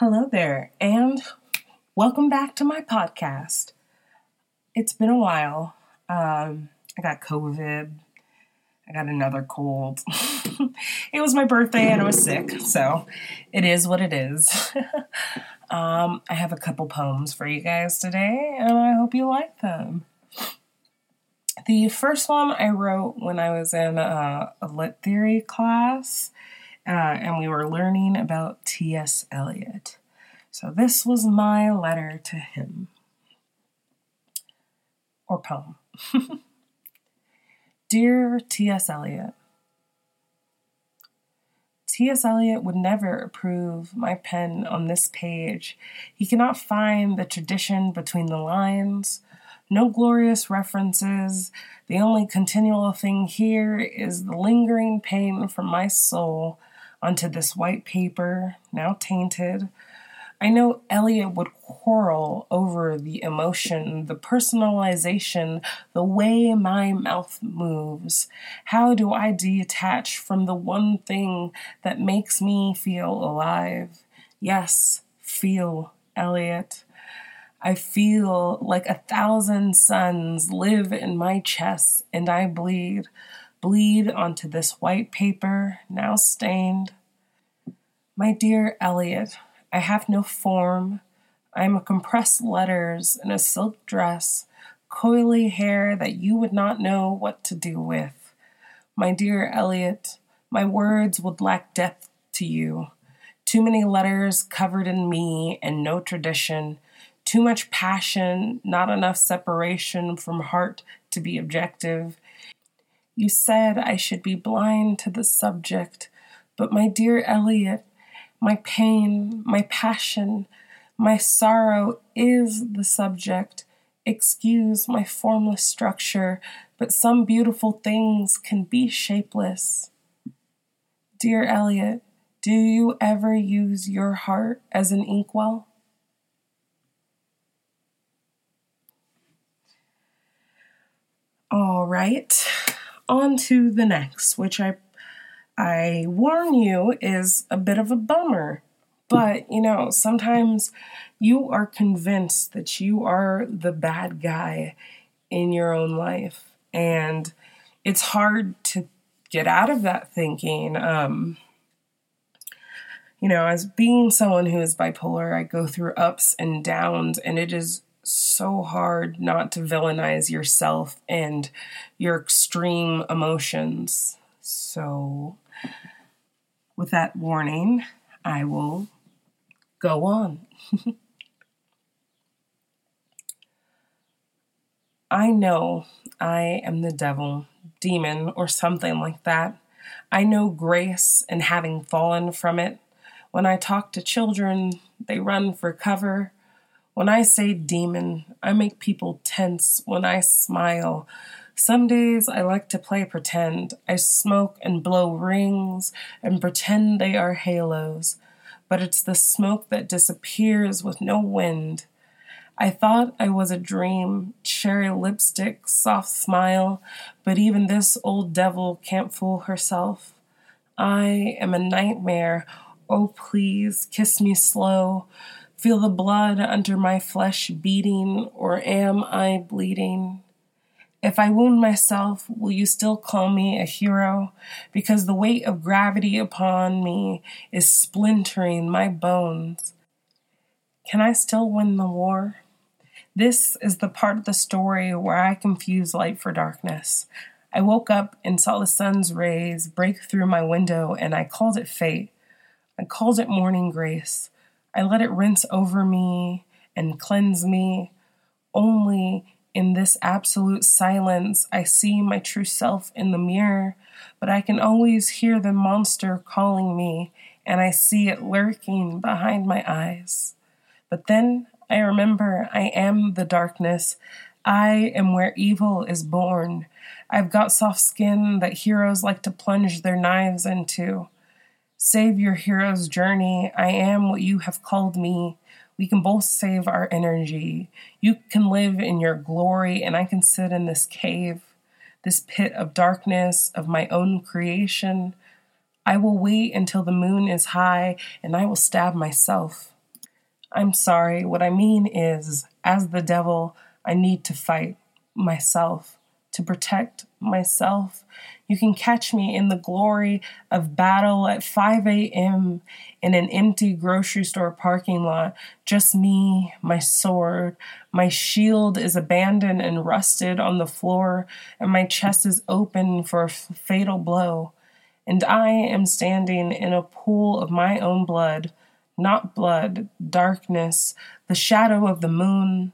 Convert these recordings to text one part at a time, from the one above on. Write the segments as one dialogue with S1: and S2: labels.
S1: Hello there, and welcome back to my podcast. It's been a while. Um, I got COVID. I got another cold. it was my birthday and I was sick, so it is what it is. um, I have a couple poems for you guys today, and I hope you like them. The first one I wrote when I was in a, a lit theory class uh, and we were learning about T.S. Eliot. So this was my letter to him. Or poem. Dear T.S. Eliot, T.S. Eliot would never approve my pen on this page. He cannot find the tradition between the lines, no glorious references. The only continual thing here is the lingering pain from my soul onto this white paper, now tainted. I know Eliot would quarrel over the emotion, the personalization, the way my mouth moves. How do I detach from the one thing that makes me feel alive? Yes, feel, Eliot. I feel like a thousand suns live in my chest and I bleed bleed onto this white paper, now stained. My dear Eliot, I have no form. I am a compressed letters in a silk dress, coily hair that you would not know what to do with. My dear Eliot, my words would lack depth to you. Too many letters covered in me and no tradition. Too much passion, not enough separation from heart to be objective. You said I should be blind to the subject, but my dear Eliot, my pain, my passion, my sorrow is the subject. Excuse my formless structure, but some beautiful things can be shapeless. Dear Eliot, do you ever use your heart as an inkwell? All right on to the next, which I I warn you is a bit of a bummer. But, you know, sometimes you are convinced that you are the bad guy in your own life. And it's hard to get out of that thinking. Um, you know, as being someone who is bipolar, I go through ups and downs, and it is so hard not to villainize yourself and your extreme emotions. So, with that warning, I will go on. I know I am the devil, demon, or something like that. I know grace and having fallen from it. When I talk to children, they run for cover. When I say demon, I make people tense when I smile. Some days I like to play pretend. I smoke and blow rings and pretend they are halos, but it's the smoke that disappears with no wind. I thought I was a dream, cherry lipstick, soft smile, but even this old devil can't fool herself. I am a nightmare. Oh, please, kiss me slow. Feel the blood under my flesh beating, or am I bleeding? If I wound myself, will you still call me a hero? Because the weight of gravity upon me is splintering my bones. Can I still win the war? This is the part of the story where I confuse light for darkness. I woke up and saw the sun's rays break through my window, and I called it fate. I called it morning grace. I let it rinse over me and cleanse me. Only in this absolute silence, I see my true self in the mirror, but I can always hear the monster calling me, and I see it lurking behind my eyes. But then I remember I am the darkness. I am where evil is born. I've got soft skin that heroes like to plunge their knives into. Save your hero's journey. I am what you have called me. We can both save our energy. You can live in your glory, and I can sit in this cave, this pit of darkness of my own creation. I will wait until the moon is high, and I will stab myself. I'm sorry. What I mean is, as the devil, I need to fight myself to protect myself. You can catch me in the glory of battle at 5 a.m. in an empty grocery store parking lot. Just me, my sword. My shield is abandoned and rusted on the floor, and my chest is open for a fatal blow. And I am standing in a pool of my own blood, not blood, darkness, the shadow of the moon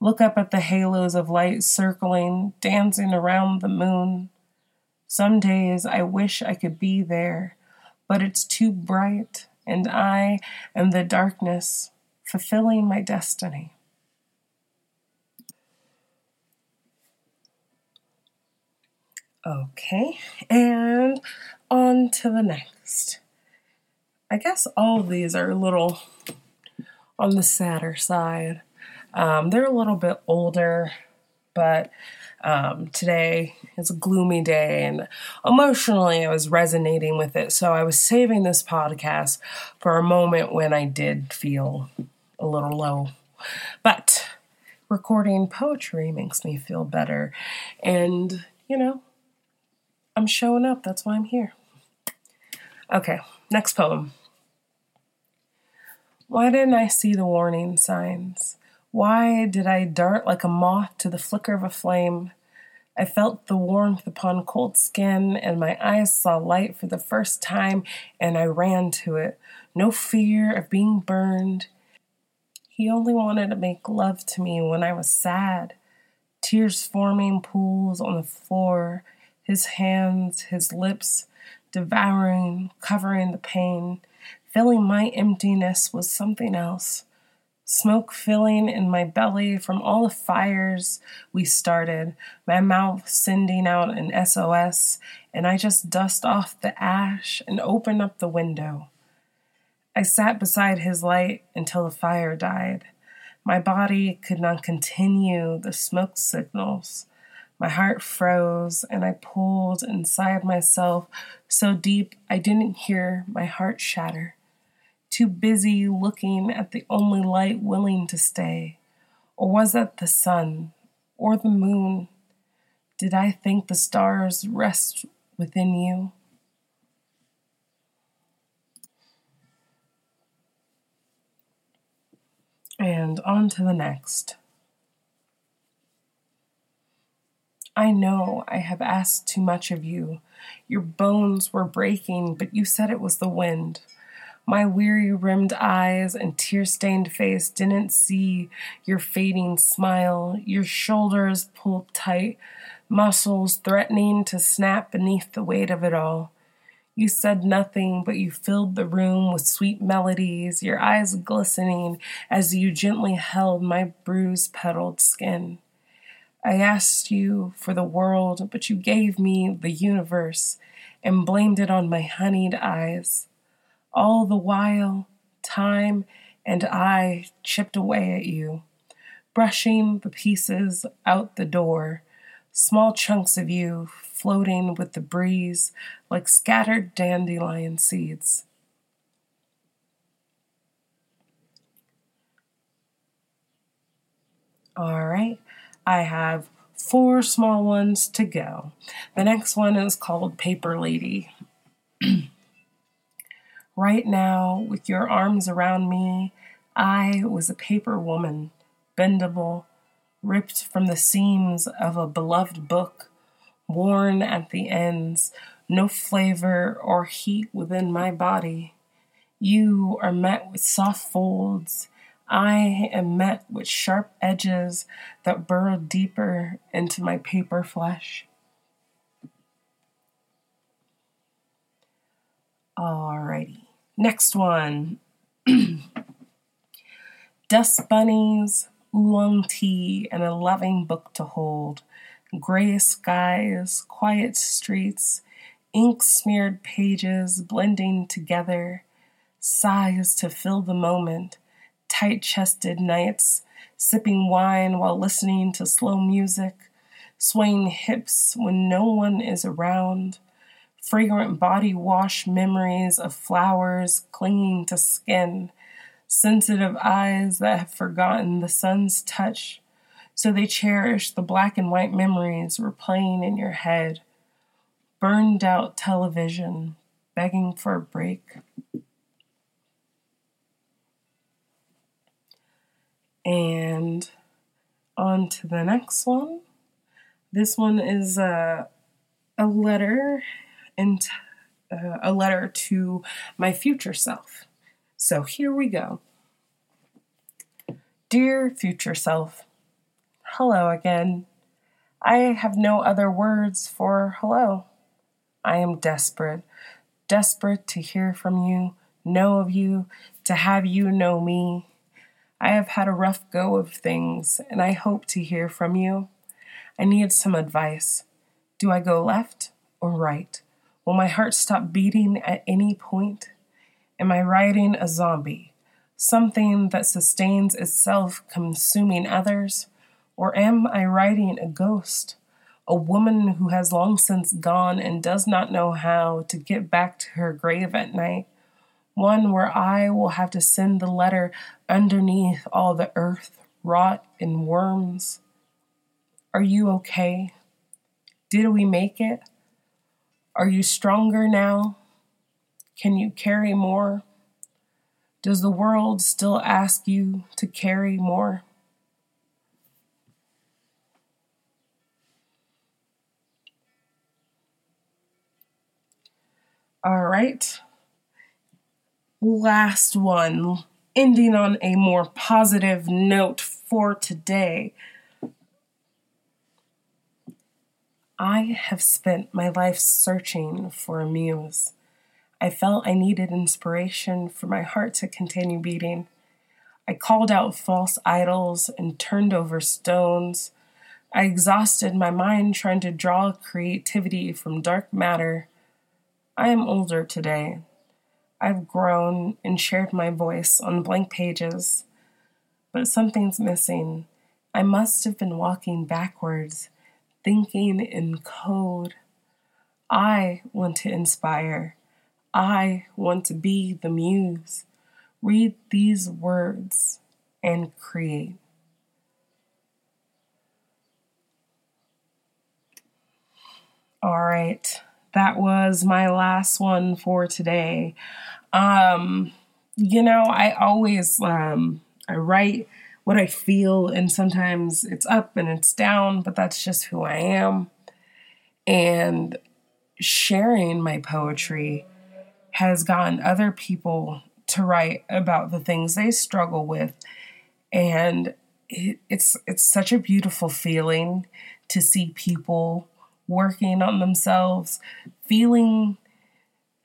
S1: Look up at the halos of light circling, dancing around the moon. Some days I wish I could be there, but it's too bright, and I am the darkness, fulfilling my destiny. Okay, and on to the next. I guess all of these are a little on the sadder side. Um, they're a little bit older, but um, today is a gloomy day and emotionally I was resonating with it. So I was saving this podcast for a moment when I did feel a little low. But recording poetry makes me feel better. And, you know, I'm showing up. That's why I'm here. Okay, next poem. Why didn't I see the warning signs? Why did I dart like a moth to the flicker of a flame? I felt the warmth upon cold skin, and my eyes saw light for the first time, and I ran to it. No fear of being burned. He only wanted to make love to me when I was sad. Tears forming pools on the floor, his hands, his lips, devouring, covering the pain. Filling my emptiness was something else smoke filling in my belly from all the fires we started, my mouth sending out an SOS, and I just dust off the ash and open up the window. I sat beside his light until the fire died. My body could not continue the smoke signals. My heart froze and I pulled inside myself so deep I didn't hear my heart shatter too busy looking at the only light willing to stay? Or was it the sun or the moon? Did I think the stars rest within you? And on to the next. I know I have asked too much of you. Your bones were breaking, but you said it was the wind. My weary rimmed eyes and tear stained face didn't see your fading smile, your shoulders pulled tight, muscles threatening to snap beneath the weight of it all. You said nothing, but you filled the room with sweet melodies, your eyes glistening as you gently held my bruised petaled skin. I asked you for the world, but you gave me the universe and blamed it on my honeyed eyes. All the while, time and I chipped away at you, brushing the pieces out the door, small chunks of you floating with the breeze like scattered dandelion seeds. All right, I have four small ones to go. The next one is called Paper Lady. Right now, with your arms around me, I was a paper woman, bendable, ripped from the seams of a beloved book, worn at the ends, no flavor or heat within my body. You are met with soft folds. I am met with sharp edges that burrow deeper into my paper flesh. Alrighty. Next one. Dust bunnies, oolong tea, and a loving book to hold. Gray skies, quiet streets, ink smeared pages blending together, sighs to fill the moment, tight chested nights, sipping wine while listening to slow music, swaying hips when no one is around fragrant body wash memories of flowers clinging to skin, sensitive eyes that have forgotten the sun's touch, so they cherish the black and white memories replaying in your head. Burned out television, begging for a break. And on to the next one. This one is a, a letter and uh, a letter to my future self. So here we go. Dear future self, hello again. I have no other words for hello. I am desperate, desperate to hear from you, know of you, to have you know me. I have had a rough go of things, and I hope to hear from you. I need some advice. Do I go left or right? Will my heart stop beating at any point? Am I riding a zombie, something that sustains itself, consuming others? Or am I riding a ghost, a woman who has long since gone and does not know how to get back to her grave at night? One where I will have to send the letter underneath all the earth, rot, and worms. Are you okay? Did we make it? Are you stronger now? Can you carry more? Does the world still ask you to carry more? All right. Last one, ending on a more positive note for today. I have spent my life searching for a muse. I felt I needed inspiration for my heart to continue beating. I called out false idols and turned over stones. I exhausted my mind trying to draw creativity from dark matter. I am older today. I've grown and shared my voice on blank pages, but something's missing. I must have been walking backwards thinking in code. I want to inspire. I want to be the muse. Read these words and create. All right, that was my last one for today. Um, you know, I always um, I write what I feel, and sometimes it's up and it's down, but that's just who I am. And sharing my poetry has gotten other people to write about the things they struggle with. And it, it's it's such a beautiful feeling to see people working on themselves, feeling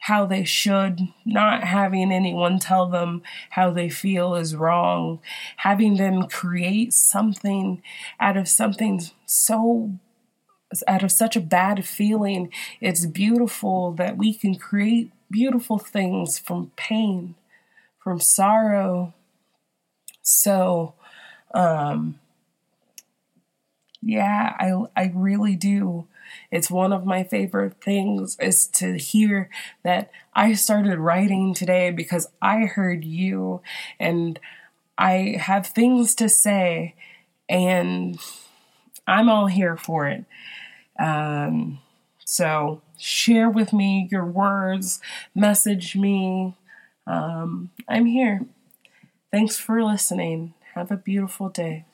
S1: how they should, not having anyone tell them how they feel is wrong, having them create something out of something so out of such a bad feeling. It's beautiful that we can create beautiful things from pain, from sorrow. So, um, yeah, I I really do it's one of my favorite things is to hear that I started writing today because I heard you and I have things to say and I'm all here for it. Um, so share with me your words, message me. Um, I'm here. Thanks for listening. Have a beautiful day.